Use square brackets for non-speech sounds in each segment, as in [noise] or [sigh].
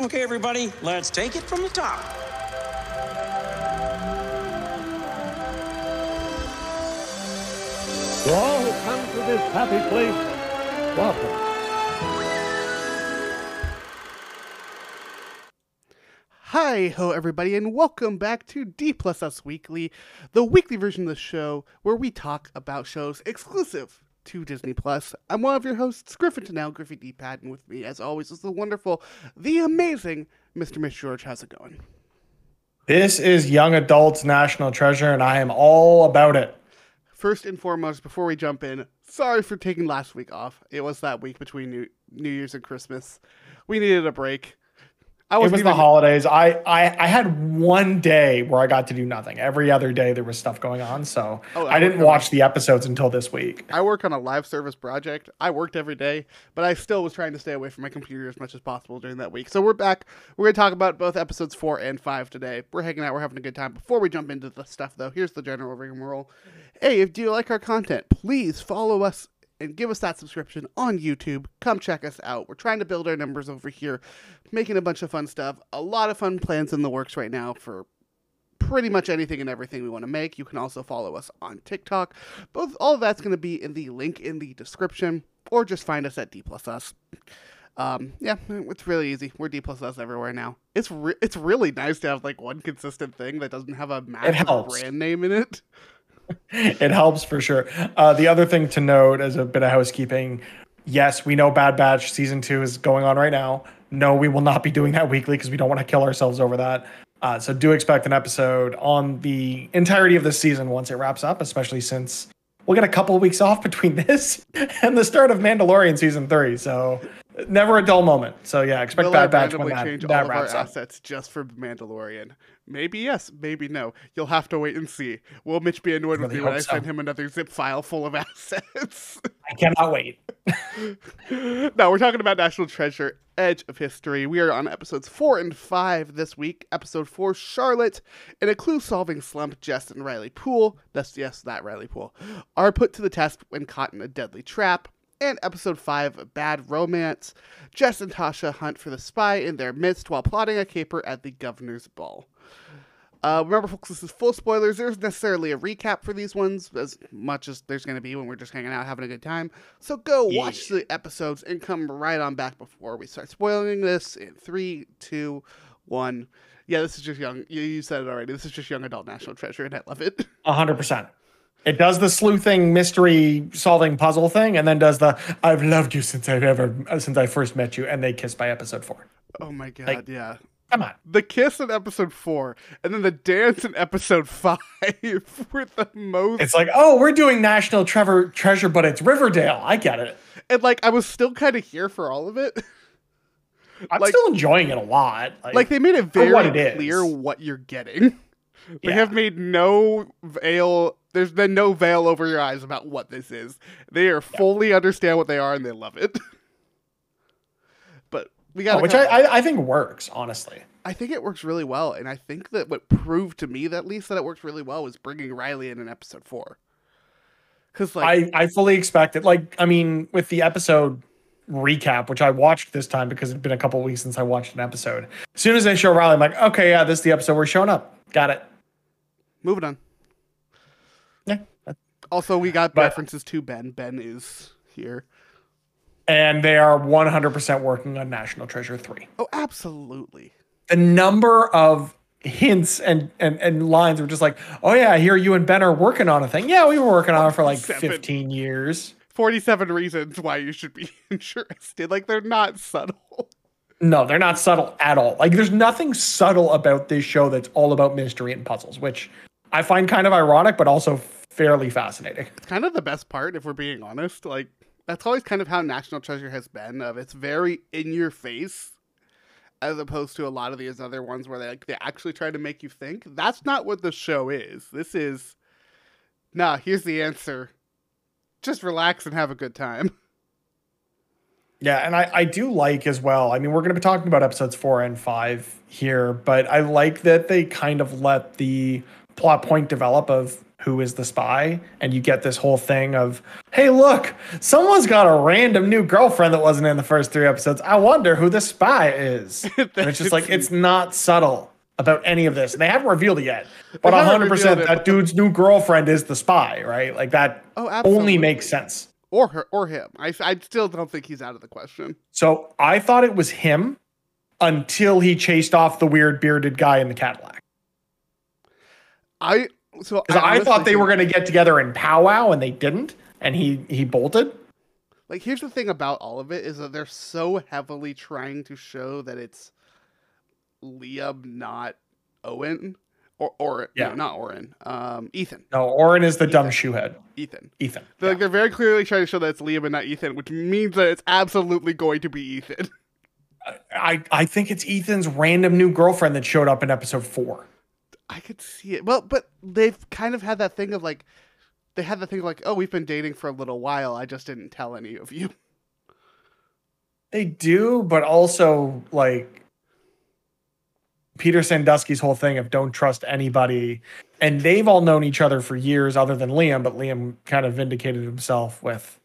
Okay, everybody, let's take it from the top. To all who come to this happy place, welcome. Hi ho everybody and welcome back to D Plus Us Weekly, the weekly version of the show where we talk about shows exclusive to Disney Plus. I'm one of your hosts, Griffin Tennell, Griffey D Patton. With me, as always, is the wonderful, the amazing Mr. Mitch George. How's it going? This is Young Adults National Treasure, and I am all about it. First and foremost, before we jump in, sorry for taking last week off. It was that week between New, New Year's and Christmas. We needed a break. I It wasn't was the holidays. I, I I had one day where I got to do nothing. Every other day there was stuff going on, so Oh, I I didn't watch the episodes until this week. I work on a live service project. I worked every day, but I still was trying to stay away from my computer as much as possible during that week. So we're back. We're going to talk about both episodes four and five today. We're hanging out. We're having a good time. Before we jump into the stuff, though, here's the general rigmarole. Hey, if do you like our content, please follow us and give us that subscription on YouTube. Come check us out. We're trying to build our numbers over here, making a bunch of fun stuff. A lot of fun plans in the works right now for pretty much anything and everything we want to make. You can also follow us on TikTok. Both all of that's going to be in the link in the description, or just find us at D plus us. Um, yeah, it's really easy. We're D plus us everywhere now. It's re- it's really nice to have like one consistent thing that doesn't have a massive brand name in it. [laughs] it helps for sure. Uh, the other thing to note as a bit of housekeeping, yes, we know Bad Batch season two is going on right now. No, we will not be doing that weekly because we don't want to kill ourselves over that. Uh, so do expect an episode on the entirety of this season once it wraps up, especially since we'll get a couple of weeks off between [laughs] this and the start of Mandalorian season three. So never a dull moment. So yeah, expect Will Bad Batch when that, change all that of our up. assets just for Mandalorian? Maybe yes, maybe no. You'll have to wait and see. Will Mitch be annoyed with me when I so. send him another zip file full of [laughs] assets? I cannot wait. [laughs] no, we're talking about National Treasure Edge of History. We are on episodes four and five this week. Episode four, Charlotte, in a clue solving slump, Jess and Riley Poole, that's yes, that Riley Poole, are put to the test when caught in a deadly trap. And episode five, Bad Romance, Jess and Tasha hunt for the spy in their midst while plotting a caper at the governor's ball. Uh, remember, folks, this is full spoilers. There's necessarily a recap for these ones, as much as there's going to be when we're just hanging out having a good time. So go watch the episodes and come right on back before we start spoiling this in three, two, one. Yeah, this is just young. You, you said it already. This is just young adult national treasure, and I love it. [laughs] A hundred percent. It does the sleuthing, mystery solving puzzle thing, and then does the "I've loved you since I've ever uh, since I first met you," and they kiss by episode four. Oh my god, Like- yeah. Come on, The kiss in episode four, and then the dance in episode [laughs] five were the most. it's like, oh, we're doing National Trevor Treasure, but it's Riverdale. I get it. and like, I was still kind of here for all of it. I'm Like- still enjoying it a lot. like they made it very what it is. clear what you're getting. They Yeah. have made no veil. There's been no veil over your eyes about what this is. They are fully understand what they are and they love it. [laughs] but we got Oh, which I, I I think works honestly. I think it works really well, and I think that what proved to me that at least that it works really well was bringing Riley in in episode four. Because like I I fully expected. Like, I mean, with the episode recap, which I watched this time because it'd been a couple weeks since I watched an episode. As soon as they show Riley, I'm like, okay, yeah, this is the episode we're showing up. Got it. moving on. Also, we got But- references to Ben. Ben is here. And they are 100% working on National Treasure 3. Oh, absolutely. The number of hints and, and, and lines were just like, oh, yeah, I hear you and Ben are working on a thing. Yeah, we were working on it for like 15 years. 47 reasons why you should be [laughs] interested. Like, they're not subtle. No, they're not subtle at all. Like, there's nothing subtle about this show that's all about mystery and puzzles, which I find kind of ironic, but also fairly fascinating. It's kind of the best part, if we're being honest. Like, that's always kind of how National Treasure has been. Of it's very in your face, as opposed to a lot of these other ones where they like they actually try to make you think. That's not what the show is. This is, nah. Here's the answer. Just relax and have a good time. [laughs] Yeah, and I, I do like as well. I mean, we're going to be talking about episodes four and five here, but I like that they kind of let the plot point develop of who is the spy, and you get this whole thing of, hey, look, someone's got a random new girlfriend that wasn't in the first three episodes. I wonder who the spy is. [laughs] and it's just like it's not subtle about any of this. And they haven't revealed it yet. But 100% it, that dude's new girlfriend is the spy, right? Like that Oh, only makes sense. or her or him. I I still don't think he's out of the question. So I thought it was him until he chased off the weird bearded guy in the Cadillac. I so Because I, thought they were going to get together in powwow and they didn't. And he he bolted. like here's the thing about all of it is that they're so heavily trying to show that it's Liam, not Owen, or or Yeah. no, not Oren, um, Ethan, No, Oren is the dumb shoehead. Ethan. Ethan. They're, like, they're very clearly trying to show that it's Liam and not Ethan, which means that it's absolutely going to be Ethan. I, I think it's Ethan's random new girlfriend that showed up in episode four. Could see it. Well, but they've kind of had that thing of like, they had the thing of like, oh, we've been dating for a little while. I just didn't tell any of you. [laughs] They do, but also like Peter Sandusky's whole thing of don't trust anybody. And they've all known each other for years, other than Liam, but Liam kind of vindicated himself with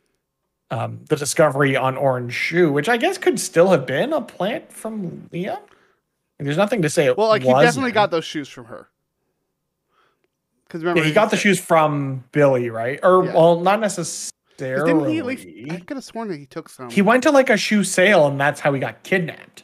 um, the discovery on Orange Shoe, which I guess could still have been a plant from Liam. And there's nothing to say it Well, like he wasn't. definitely got those shoes from her. Because Yeah, remember, he got the shoes from Billy, right? Or Yeah. well, not necessarily. Didn't he at least? I could have sworn that he took some. He went to like a shoe sale, and that's how he got kidnapped.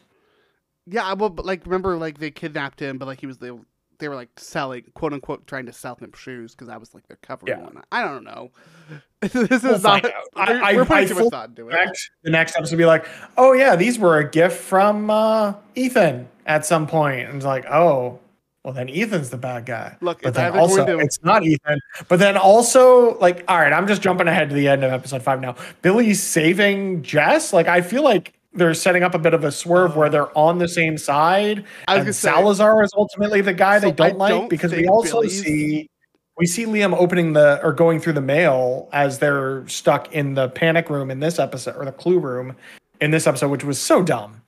Yeah, well, but like remember, like they kidnapped him, but like he was they, they were like selling, quote unquote, trying to sell him shoes because that was like their cover. Yeah. whatnot. I don't know. [laughs] this is We'll not. I- we're, I- we're putting I too much thought into it. Next, the next episode will be like, oh yeah, these were a gift from uh, Ethan at some point, and it's like, oh, well then Ethan's the bad guy. Look, but then also it's not Ethan. But then also like, all right, I'm just jumping ahead to the end of episode five now. Billy's saving Jess. Like I feel like they're setting up a bit of a swerve where they're on the same side. I was and say- Salazar is ultimately the guy So they don't I like don't because we also Billy's- see we see Liam opening the or going through the mail as they're stuck in the panic room in this episode or the clue room in this episode, which was so dumb.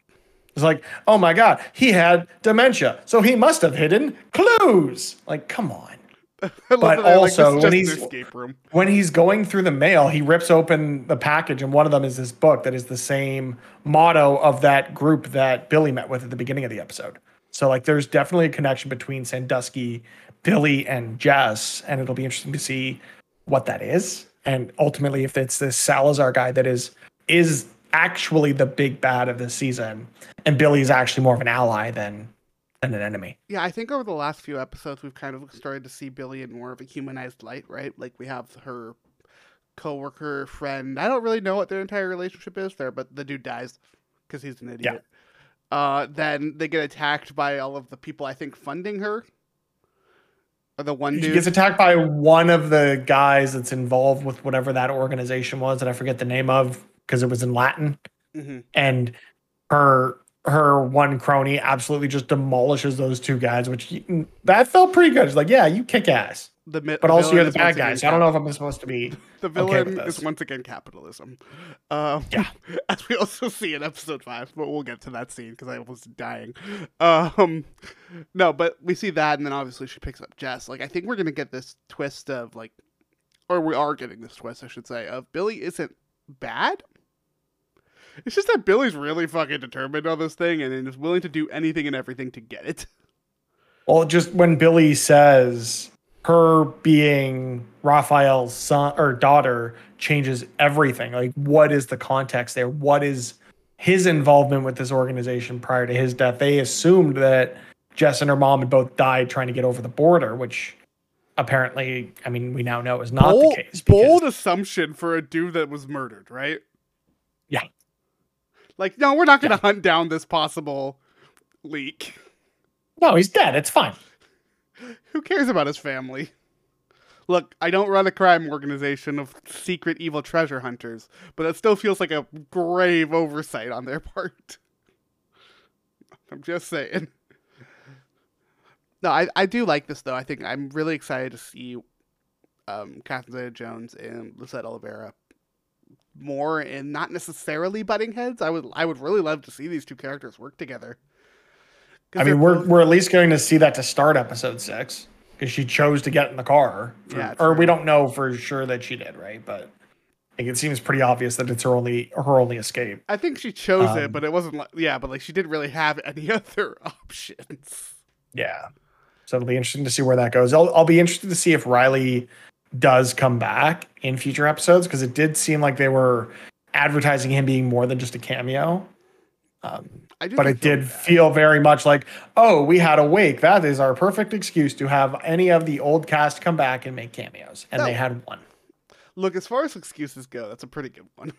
It's like, oh my god, he had dementia, so he must have hidden clues. Like, come on. [laughs] But they're, like, also, when he's- escape room. When he's going through the mail, he rips open the package, and one of them is this book that is the same motto of that group that Billy met with at the beginning of the episode. So, like, there's definitely a connection between Sandusky, Billy, and Jess, and it'll be interesting to see what that is, and ultimately if it's this Salazar guy that is is actually the big bad of this season, and Billy's actually more of an ally than than an enemy. Yeah, I think over the last few episodes, we've kind of started to see Billy in more of a humanized light, right? Like we have her coworker friend. I don't really know what their entire relationship is there, but the dude dies because he's an idiot. Uh, then they get attacked by all of the people I think funding her. Or the one He dude. gets attacked by one of the guys that's involved with whatever that organization was that I forget the name of because it was in Latin. Mhm. And her her one crony absolutely just demolishes those two guys, which y- that felt pretty good. It's like, yeah, you kick ass, The mi- but also you're the bad once guy. So I don't know if I'm supposed to be. [laughs] The okay villain this. is once again capitalism. Um, Yeah. [laughs] as we also see in episode five, but we'll get to that scene because I was dying. Um, no, but we see that, and then obviously she picks up Jess. Like I think we're gonna get this twist of like, or we are getting this twist, I should say, of Billy isn't bad. It's just that Billy's really fucking determined on this thing and is willing to do anything and everything to get it. Well, just when Billy says her being Raphael's son or daughter changes everything. Like, what is the context there? What is his involvement with this organization prior to his death? They assumed that Jess and her mom had both died trying to get over the border, which apparently, I mean, we now know is not bold, the case. bold assumption for a dude that was murdered, right? Yeah. Like, no, we're not going to hunt down this possible leak. No, he's dead. It's fine. Who cares about his family? Look, I don't run a crime organization of secret evil treasure hunters, but it still feels like a grave oversight on their part. [laughs] I'm just saying. No, I, I do like this though. I think I'm really excited to see um, Catherine Zeta-Jones and Lisette Olivera more and not necessarily butting heads. I would I would really love to see these two characters work together. I mean, we're both- we're at least going to see that to start episode six. because she chose to get in the car. for- Yeah, or true. we don't know for sure that she did, right? But like, it seems pretty obvious that it's her only her only escape. I think she chose it, Um, but it wasn't like yeah, but like she didn't really have [laughs] any other options. Yeah. So it'll be interesting to see where that goes. I'll, I'll be interested to see if Riley does come back in future episodes because it did seem like they were advertising him being more than just a cameo. Um, I but it did feel very much like, oh, we had a wake. That is our perfect excuse to have any of the old cast come back and make cameos. And No. they had one. Look, as far as excuses go, that's a pretty good one.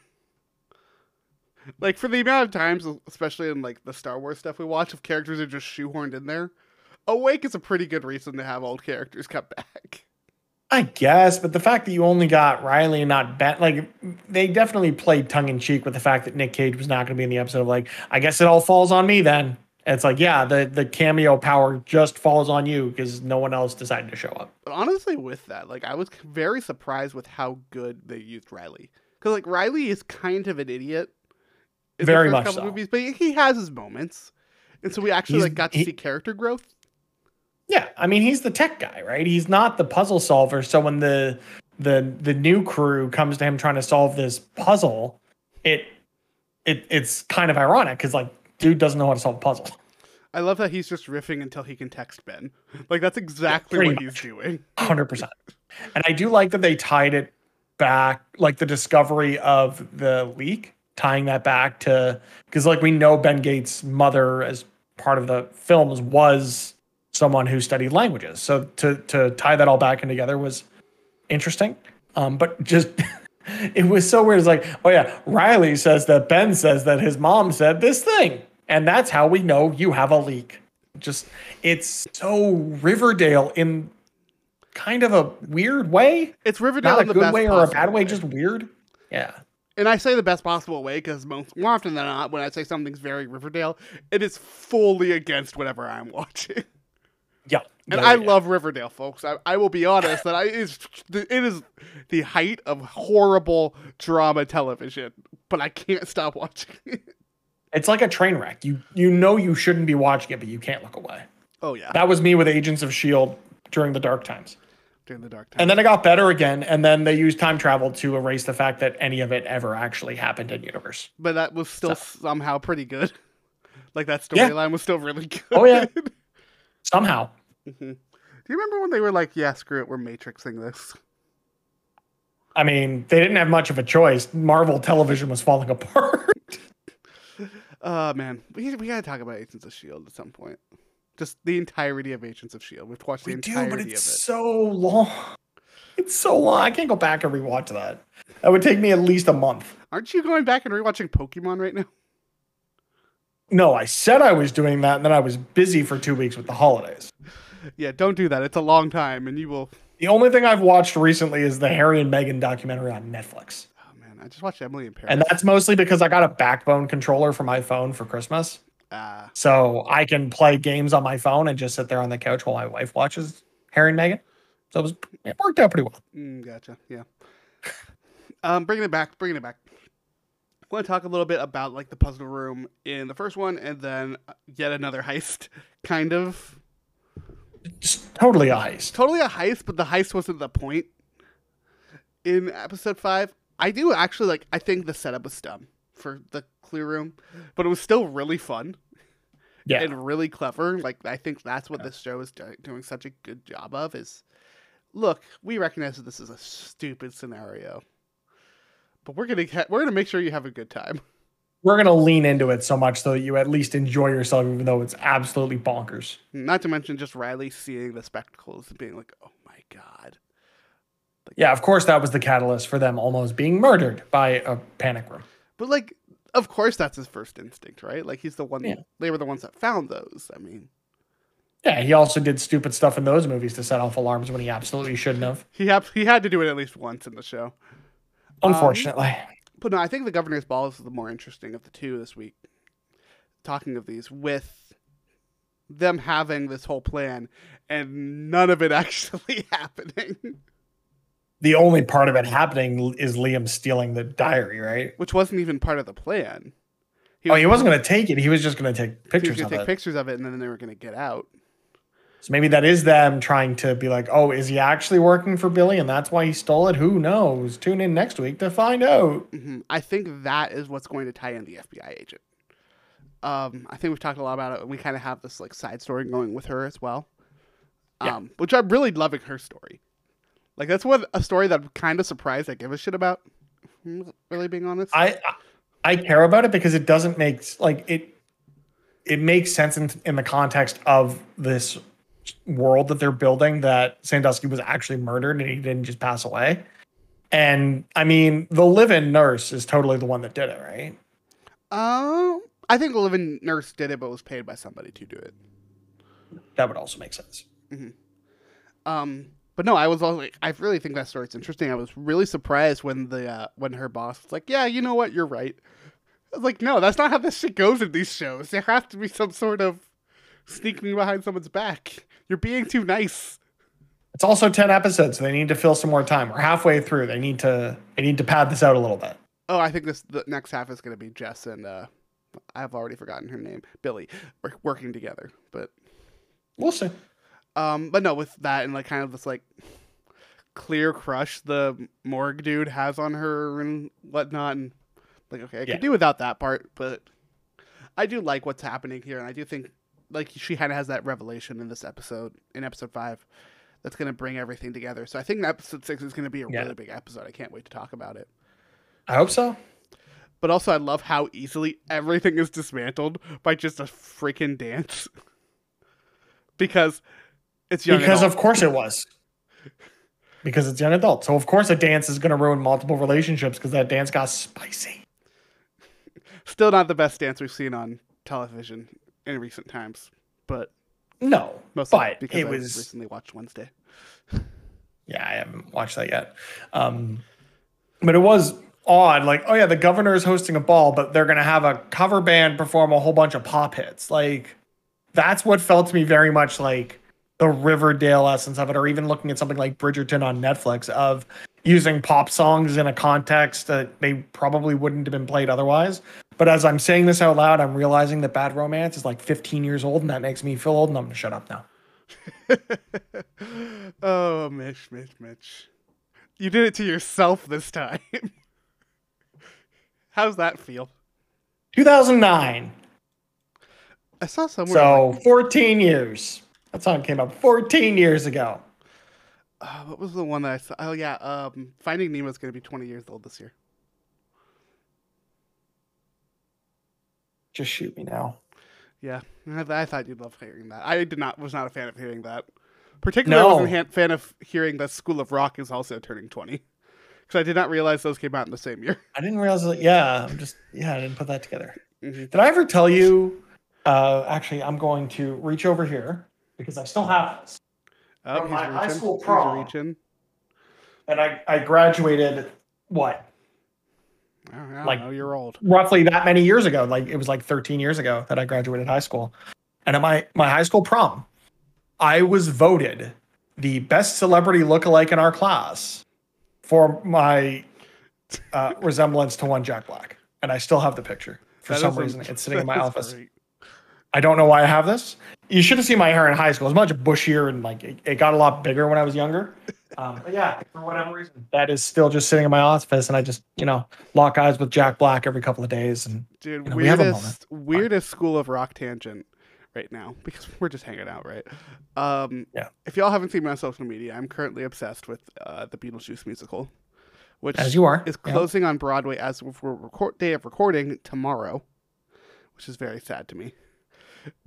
[laughs] like for the amount of times, especially in like the Star Wars stuff we watch, if characters are just shoehorned in there, Awake is a pretty good reason to have old characters come back. I guess, but the fact that you only got Riley and not Ben, like they definitely played tongue in cheek with the fact that Nick Cage was not going to be in the episode. Of like, I guess it all falls on me then. And it's like, yeah, the the cameo power just falls on you because no one else decided to show up. But honestly, with that, like I was very surprised with how good they used Riley. Because like Riley is kind of an idiot. Very much couple so. Movies, but he has his moments, and so we actually He's- like got to he- see character growth. Yeah, I mean, he's the tech guy, right? He's not the puzzle solver. So when the the the new crew comes to him trying to solve this puzzle, it it it's kind of ironic because like dude doesn't know how to solve a puzzle. I love that he's just riffing until he can text Ben. [laughs] Like that's exactly pretty what he's doing. [laughs] Hundred percent. And I do like that they tied it back, like the discovery of the leak, tying that back to because like we know Ben Gates' mother as part of the films was someone who studied languages. So to to tie that all back in together was interesting. Um, but just [laughs] it was so weird. It's like, oh yeah, Riley says that Ben says that his mom said this thing, and that's how we know you have a leak. Just it's so Riverdale in kind of a weird way, It's Riverdale not a good best way or a bad way, just weird. Yeah, and I say the best possible way because most more often than not, when I say something's very Riverdale, it is fully against whatever I'm [laughs] watching. Yeah. And Yeah, I yeah. love Riverdale, folks. I, I will be honest that I is it is the height of horrible drama television, but I can't stop watching it. It's like a train wreck. You you know you shouldn't be watching it, but you can't look away. Oh yeah, That was me with Agents of Shield during the dark times. during the dark time. And then it got better again, and then they used time travel to erase the fact that any of it ever actually happened in universe. but that was still somehow pretty good. [laughs] Like that Yeah. storyline was still really good. [laughs] Oh, yeah. Somehow. Mm-hmm. Do you remember when they were like, "Yeah, screw it, we're matrixing this"? I mean, they didn't have much of a choice. Marvel television was falling apart. Oh [laughs] man, we we gotta talk about Agents of Shield at some point. Just the entirety of Agents of Shield. We've watched the we do, entirety but of it's it. so long. It's so long. I can't go back and rewatch that. That would take me at least a month. Aren't you going back and rewatching Pokemon right now? No, I said I was doing that, and then I was busy for two weeks with the holidays. Yeah, don't do that. It's a long time, and you will. The only thing I've watched recently is the Harry and Meghan documentary on Netflix. Oh man, I just watched Emily in Paris. And that's mostly because I got a backbone controller for my phone for Christmas. Ah, So I can play games on my phone and just sit there on the couch while my wife watches Harry and Meghan. So it, was, it worked out pretty well. mm, gotcha. Yeah. [laughs] um, bringing it back, bringing it back. I want to talk a little bit about like the puzzle room in the first one, and then yet another heist, [laughs] kind of. Just totally a heist. totally a heist, but the heist wasn't the point. In episode five, I do actually like. I think the setup was dumb for the clear room, but it was still really fun Yeah. and really clever. Like I think that's what this show is do- doing such a good job of. Is look, we recognize that this is a stupid scenario, but we're gonna ha- we're gonna make sure you have a good time. We're going to lean into it so much so that you at least enjoy yourself, even though it's absolutely bonkers. Not to mention just Riley seeing the spectacles and being like, "Oh my god." Yeah, of course, that was the catalyst for them almost being murdered by a panic room. But like, of course, that's his first instinct, right? Like he's the one. Yeah. They were the ones that found those. I mean, Yeah, he also did stupid stuff in those movies to set off alarms when he absolutely shouldn't have. he had he had to do it at least once in the show. Um, Unfortunately. But no, I think the governor's ball is the more interesting of the two this week. Talking of these with them having this whole plan and none of it [laughs] actually happening, the only part of it happening is Liam stealing the diary, right? which wasn't even part of the plan. oh, he wasn't going to take it. He was just going to take pictures. He was of to take it. pictures of it, and then they were going to get out. So maybe that is them trying to be like, oh, is he actually working for Billy and that's why he stole it? Who knows? Tune in next week to find out. hmm I think that is what's going to tie in the FBI agent. Um, I think we've talked a lot about it. We kind of have this like side story going with her as well. Yeah. Um, which I'm really loving her story. Like that's what a story that I'm kind of surprised I give a shit about. Really being honest. I I care about it because it doesn't make like it it makes sense in, in the context of this world that they're building that Sandusky was actually murdered and he didn't just pass away. And I mean, the live-in nurse is totally the one that did it, right? Um, I think the living nurse did it, but was paid by somebody to do it. That would also make sense. Um, but no, I was all like, I really think that story's interesting. I was really surprised when the uh, when her boss was like, "Yeah, you know what? You're right." I was like, "No, that's not how this shit goes in these shows. There has to be some sort of sneaking behind someone's back. You're being too nice." It's also 10 episodes, so they need to fill some more time. We're halfway through. They need to they need to pad this out a little bit. Oh, I think this the next half is going to be Jess and uh, I've already forgotten her name, Billy, wor- working together. But We'll see. Um, but no, with that and like kind of this like clear crush the morgue dude has on her and whatnot, and like okay, I Yeah. could do without that part, but I do like what's happening here, and I do think like she kind of has that revelation in this episode, in episode five, that's gonna bring everything together. So I think episode six is gonna be a Yeah. really big episode. I can't wait to talk about it. I hope so. But also, I love how easily everything is dismantled by just a freaking dance. [laughs] because it's young. because adult. of course it was. Because it's young adult. So of course a dance is going to ruin multiple relationships because that dance got spicy. [laughs] Still not the best dance we've seen on television in recent times, but No, mostly but because it I was recently watched Wednesday. yeah, I haven't watched that yet. Um, but it was odd. Like, oh yeah, the governor is hosting a ball, but they're gonna have a cover band perform a whole bunch of pop hits. Like, that's what felt to me very much like the Riverdale essence of it, or even looking at something like Bridgerton on Netflix of using pop songs in a context that they probably wouldn't have been played otherwise. But as I'm saying this out loud, I'm realizing that Bad Romance is like 15 years old, and that makes me feel old, and I'm gonna shut up now. [laughs] oh, Mitch, Mitch, Mitch. You did it to yourself this time. [laughs] How's that feel? 2009. I saw somewhere. So like, 14 years. That song came out 14 years ago. Uh, what was the one that I saw? Oh yeah, um, Finding Nemo is going to be 20 years old this year. Just shoot me now. Yeah, I, thought you'd love hearing that. I did not was not a fan of hearing that. Particularly, I wasn't a fan of hearing that School of Rock is also turning 20 because I did not realize those came out in the same year. I didn't realize that. Yeah, I'm just, yeah, I didn't put that together. Mhm. Did I ever tell you? Uh, actually, I'm going to reach over here because I still have this. Oh, From my high school prom. reaching. And I, I graduated, what, I don't, I don't Like- know. You're old. roughly that many years ago. Like it was like 13 years ago that I graduated high school. And at my, my high school prom, I was voted the best celebrity lookalike in our class for my uh, resemblance to one Jack Black. And I still have the picture. For That some reason, it's sitting in my office. great. I don't know why I have this. You should have seen my hair in high school. It was much bushier and like it, it got a lot bigger when I was younger. Um, but yeah, for whatever reason, that is still just sitting in my office, and I just you know lock eyes with Jack Black every couple of days. And Dude, You know, we have a weirdest weirdest School of Rock tangent right now [laughs] because we're just hanging out, right? Um, Yeah. If y'all haven't seen me on social media, I'm currently obsessed with uh, the Beetlejuice musical, which as you are, is yeah. closing on Broadway as of record day of recording tomorrow, which is very sad to me.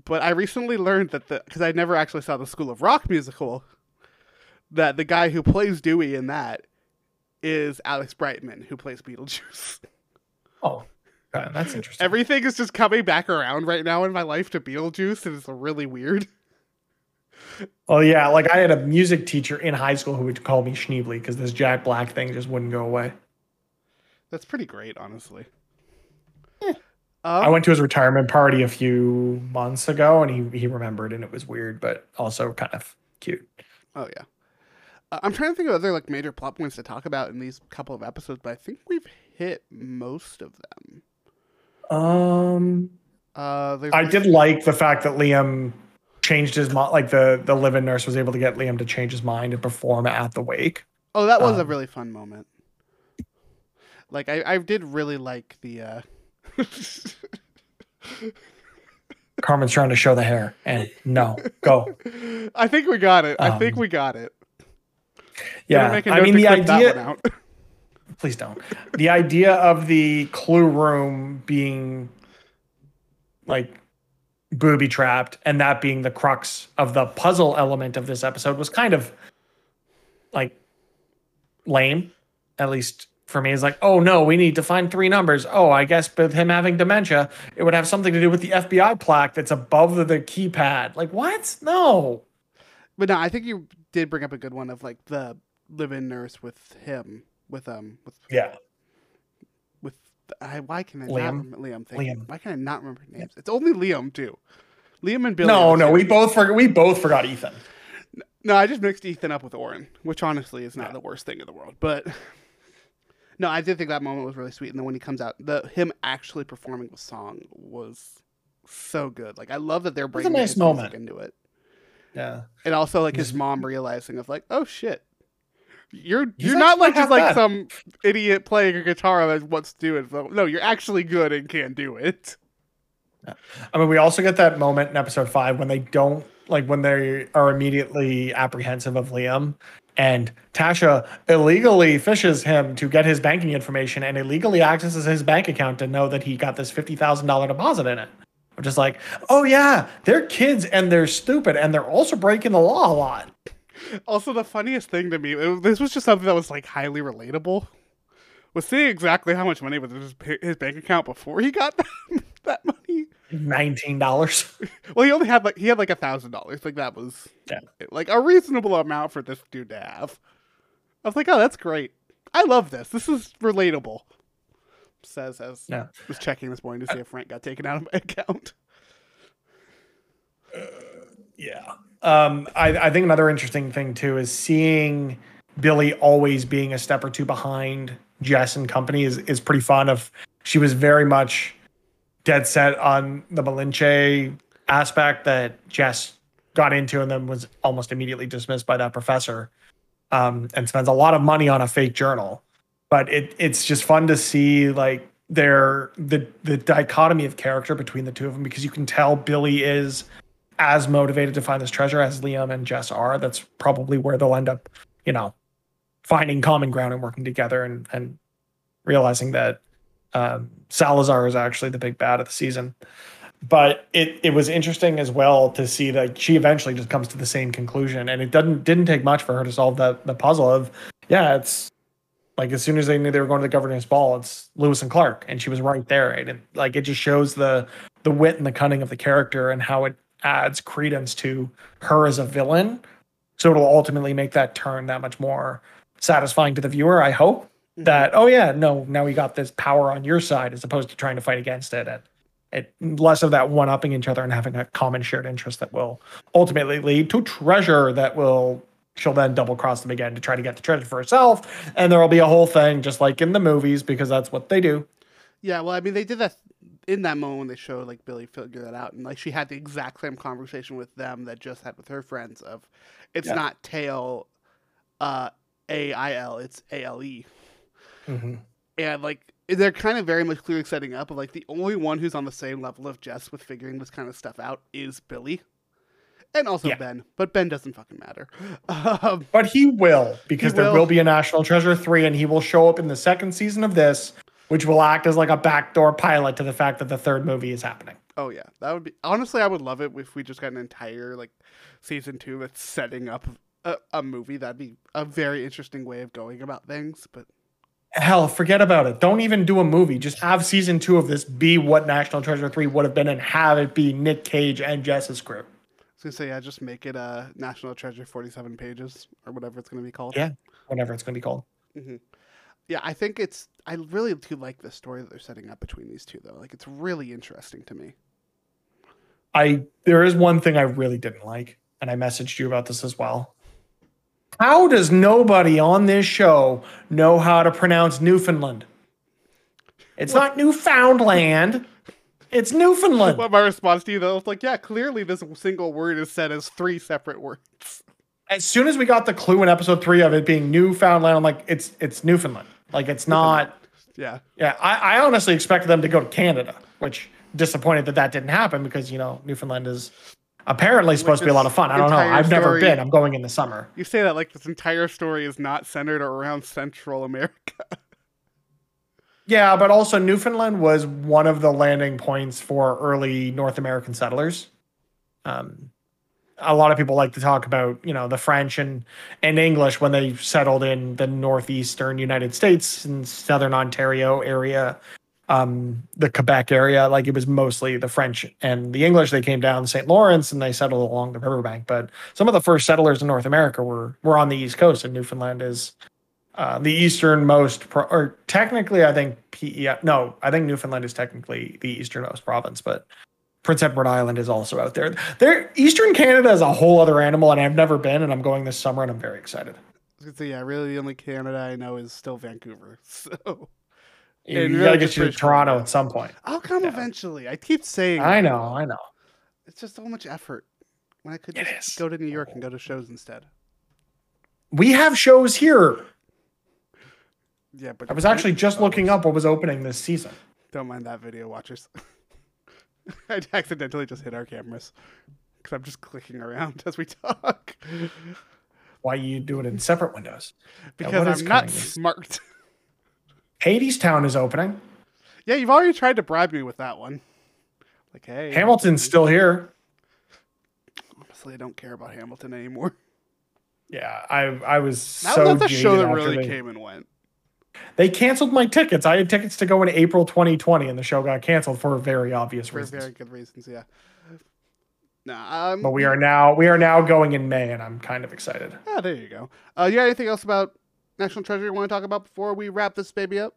But I recently learned that the because I never actually saw the School of Rock musical, that the guy who plays Dewey in that is Alex Brightman, who plays Beetlejuice. Oh, okay, that's interesting. Everything is just coming back around right now in my life to Beetlejuice, and it's really weird. Oh yeah, like I had a music teacher in high school who would call me Schneebly because this Jack Black thing just wouldn't go away. That's pretty great, honestly. I Um, went to his retirement party a few months ago, and he he remembered, and it was weird, but also kind of cute. oh yeah. Uh, I'm trying to think of other like major plot points to talk about in these couple of episodes, but I think we've hit most of them. Um, Uh, I did like the fact that Liam changed his mind. Like the the live-in nurse was able to get Liam to change his mind and perform at the wake. Oh, that was a Um, really fun moment. Like I, I did really like the uh [laughs] Carmen's trying to show the hair, and no, go. I think we got it. I think Um, we got it. Yeah, I mean the idea. [laughs] please don't. The idea of the clue room being like booby trapped and that being the crux of the puzzle element of this episode was kind of like lame, at least for me. It's like, oh no, we need to find three numbers. Oh, I guess with him having dementia, it would have something to do with the FBI plaque that's above the, the keypad. Like, what? No. But no, I think you did bring up a good one of like the live-in nurse with him, with um, with Yeah. with I, why can I Liam? not remember Liam? Thank you. Liam. Why can I not remember names? It's only Liam too. Liam and Billy. No, no, we both forgot. We both forgot Ethan. No, I just mixed Ethan up with Oren, which honestly is not Yeah. the worst thing in the world. But [laughs] no, I did think that moment was really sweet. And then when he comes out, the him actually performing the song was so good. Like I love that they're was a nice moment. into it, Yeah. and also like his mom realizing of like, oh shit, you're He's you're not like just like bad. some idiot playing a guitar that wants to do it. No, you're actually good and can do it. I mean, we also get that moment in episode five when they don't like when they are immediately apprehensive of Liam, and Tasha illegally fishes him to get his banking information and illegally accesses his bank account to know that he got this fifty thousand dollar deposit in it. I'm just like, oh yeah, they're kids and they're stupid and they're also breaking the law a lot. Also, the funniest thing to me, it- this was just something that was like highly relatable. Was seeing exactly how much money was in his, his bank account before he got [laughs] that money. Nineteen dollars. [laughs] Well, he only had like he had like a thousand dollars. Like that was Yeah. like a reasonable amount for this dude to have. I was like, oh, that's great. I love this. This is relatable. Says as Yeah. was checking this morning to see if Frank got taken out of my [laughs] account. Yeah. Um, I, I think another interesting thing too is seeing Billy always being a step or two behind Jess and company is, is pretty fun. Of she was very much dead set on the Malinche aspect that Jess got into and then was almost immediately dismissed by that professor. Um, and spends a lot of money on a fake journal. But it it's just fun to see like their the the dichotomy of character between the two of them because you can tell Billy is as motivated to find this treasure as Liam and Jess are. That's probably where they'll end up, you know, finding common ground and working together and and realizing that um, Salazar is actually the big bad of the season. But it it was interesting as well to see that she eventually just comes to the same conclusion, and it doesn't didn't take much for her to solve that the puzzle of yeah, it's like as soon as they knew they were going to the governance ball, it's Lewis and Clark, and she was right there. And like it just shows the the wit and the cunning of the character and how it adds credence to her as a villain. So it'll ultimately make that turn that much more satisfying to the viewer. I hope that oh yeah, no, now we got this power on your side as opposed to trying to fight against it. And it less of that one upping each other and having a common shared interest that will ultimately lead to treasure that will she'll then double cross them again to try to get the treasure for herself. And there will be a whole thing just like in the movies because that's what they do. Yeah, well, I mean, they did that in that moment when they showed like Billy figure that out, and like she had the exact same conversation with them that just had with her friends of, it's Yeah. not tail, uh, A I L, it's A L E, and like they're kind of very much clearly setting up of like the only one who's on the same level of Jess with figuring this kind of stuff out is Billy, and also Yeah. Ben, but Ben doesn't fucking matter. [laughs] Um, But he will because He there will. will be a National Treasure 3 and he will show up in the second season of this, which will act as like a backdoor pilot to the fact that the third movie is happening. Oh yeah, that would be honestly. I would love it if we just got an entire like season two that's setting up a, a movie. That'd be a very interesting way of going about things. But Hell, forget about it. Don't even do a movie. Just have season 2 of this be what National Treasure 3 would have been and have it be Nick Cage and Jess's crew. I was gonna say, yeah, just make it a National Treasure forty-seven pages or whatever it's gonna be called. Yeah. Whatever it's going to be called. Mm-hmm. yeah. I think it's. I really do like the story that they're setting up between these two, though. Like, it's really interesting to me. I there is one thing I really didn't like, and I messaged you about this as well. How does nobody on this show know how to pronounce Newfoundland? It's not Newfoundland. It's Newfoundland. What my response to you though? It's like, yeah, clearly this single word is said as three separate words. As soon as we got the clue in episode three of it being Newfoundland, I'm like, it's it's Newfoundland. Like it's not. [laughs] Yeah. Yeah, I, I honestly expected them to go to Canada, which disappointed that that didn't happen because you know Newfoundland is apparently supposed to be a lot of fun. I don't know. I've never story- been. I'm going in the summer. You say that like this entire story is not centered around Central America. [laughs] Yeah, but also Newfoundland was one of the landing points for early North American settlers. Um, a lot of people like to talk about, you know, the French and, and English when they settled in the northeastern United States and southern Ontario area, um, the Quebec area. Like it was mostly the French and the English. They came down St. Lawrence and they settled along the riverbank. But some of the first settlers in North America were were on the East Coast, and Newfoundland is uh, the easternmost, pro- or technically, I think PEI. No, I think Newfoundland is technically the easternmost province, but Prince Edward Island is also out there. There, Eastern Canada is a whole other animal, and I've never been, and I'm going this summer, and I'm very excited. So yeah, really the only Canada I know is still Vancouver. [laughs] So You, And you really gotta get you to Toronto Columbia. at some point. I'll come Yeah. eventually. I keep saying I know, I know. It's just so much effort. When I could It just is. go to New York and go to shows instead. We have shows here. Yeah, but I was actually just oh. looking up what was opening this season. Don't mind that video, watchers. [laughs] I accidentally just hit our cameras because I'm just clicking around [laughs] as we talk Why you do it in separate windows? because I'm not coming this- smart. [laughs] Hadestown is opening. yeah, you've already tried to bribe me with that one. Like, hey, Hamilton's still here. Honestly, I don't care about Hamilton anymore. Yeah, I I was That so the show that really they- came and went. They canceled my tickets. I had tickets to go in April 2020, and the show got canceled for very obvious For reasons. very good reasons, yeah. Nah, um, But we are now we are now going in May, and I'm kind of excited. Ah, there you go. Uh, you got anything else about National Treasure you want to talk about before we wrap this baby up?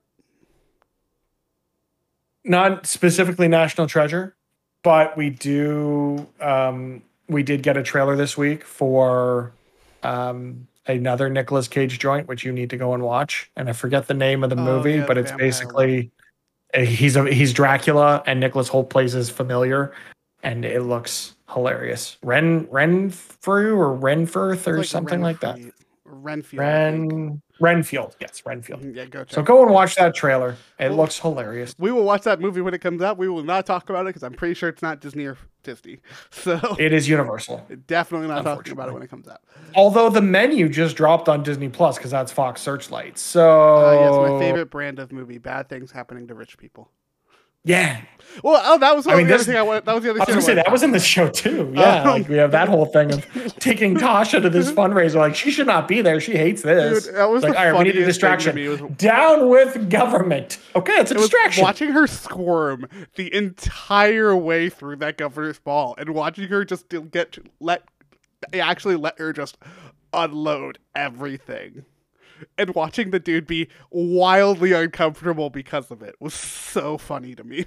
Not specifically National Treasure, but we do um, we did get a trailer this week for um, another Nicolas Cage joint, which you need to go and watch. And I forget the name of the Oh, movie, yeah, but the it's basically he's a he's Dracula, and Nicholas Hoult plays his familiar, and it looks hilarious. Ren Renfrew or Renfirth or It's something like that. Renfield. Ren Renfield, yes, Renfield. Yeah, go. So go and watch that trailer. It looks hilarious. we will watch that movie when it comes out. We will not talk about it because I'm pretty sure it's not Disney or Disney. [laughs] So It is Universal. definitely not talking about it when it comes out. Although the menu just dropped on Disney Plus because that's Fox Searchlight. So Uh, yes, my favorite brand of movie: bad things happening to rich people. Yeah, Well, oh, that was I mean, the other this- thing I wanted. That was the other I was thing gonna say that was in talk the show too. [laughs] Yeah, Um, like we have that whole thing of taking Tasha to this fundraiser. Like she should not be there. She hates this. Dude, that was like, the all right, we need a funniest distraction. was- Down with government. Okay, it's a It was distraction. watching her squirm the entire way through that governor's ball, and watching her just get to let actually let her just unload everything, and watching the dude be wildly uncomfortable because of it was so funny to me.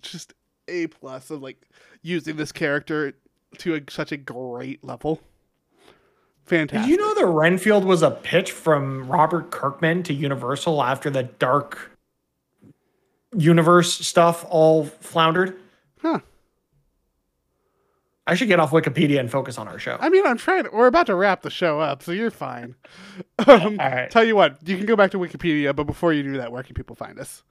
Just a plus of like using this character to a, such a great level. Fantastic. Did you know that Renfield was a pitch from Robert Kirkman to Universal after the Dark Universe stuff all floundered? Huh. I should get off Wikipedia and focus on our show. I mean, I'm trying. We're about to wrap the show up, so you're fine. [laughs] Um, All right. Tell you what, you can go back to Wikipedia, but before you do that, where can people find us?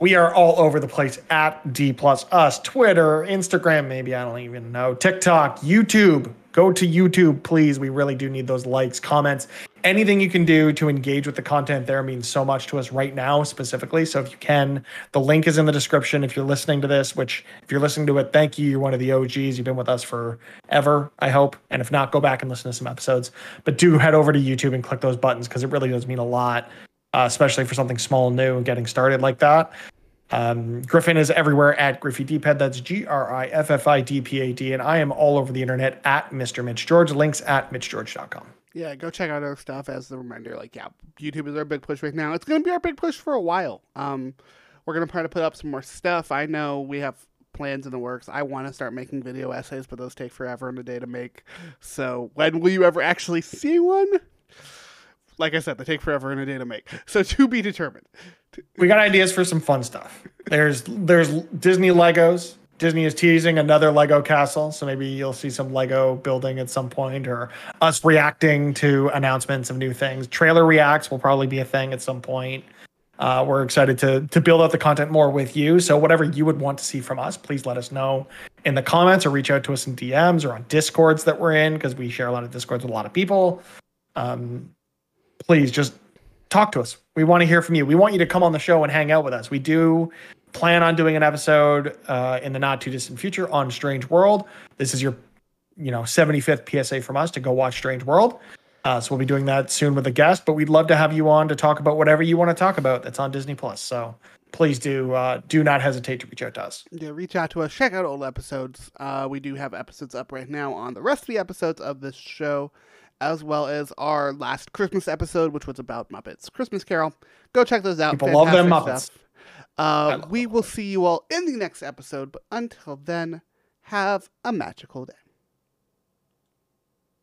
We are all over the place at D plus us, Twitter, Instagram, maybe I don't even know, TikTok, YouTube. Go to YouTube, please. We really do need those likes, comments, anything you can do to engage with the content there means so much to us right now, specifically. So if you can, the link is in the description. If you're listening to this, which if you're listening to it, thank you. You're one of the OGs. You've been with us forever, I hope. And if not, go back and listen to some episodes. But do head over to YouTube and click those buttons because it really does mean a lot, uh, especially for something small and new and getting started like that. Um, Griffin is everywhere at Griffy Deephead. That's G R I F F I D P A D. And I am all over the internet at Mr. Mitch George. Links at MitchGeorge.com. Yeah, go check out our stuff as the reminder. Like, yeah, YouTube is our big push right now. It's going to be our big push for a while. Um, we're going to try to put up some more stuff. I know we have plans in the works. I want to start making video essays, but those take forever and a day to make. So, when will you ever actually see one? Like I said, they take forever and a day to make. So, to be determined. We got ideas for some fun stuff. There's there's Disney Legos. Disney is teasing another Lego castle, so maybe you'll see some Lego building at some point, or us reacting to announcements of new things. Trailer reacts will probably be a thing at some point. Uh, we're excited to to build out the content more with you. So whatever you would want to see from us, please let us know in the comments or reach out to us in DMs or on Discords that we're in because we share a lot of Discords with a lot of people. Um, please just talk to us. We want to hear from you. We want you to come on the show and hang out with us. We do plan on doing an episode uh, in the not too distant future on Strange World. This is your, you know, 75th PSA from us to go watch Strange World. Uh, so we'll be doing that soon with a guest, but we'd love to have you on to talk about whatever you want to talk about that's on Disney Plus. So please do uh, do not hesitate to reach out to us. Yeah, reach out to us. Check out old episodes. Uh, we do have episodes up right now on the rest of the episodes of this show, as well as our last Christmas episode, which was about Muppets Christmas Carol. Go check those out. People love them Muppets. Uh, we will see you all in the next episode, but until then, have a magical day.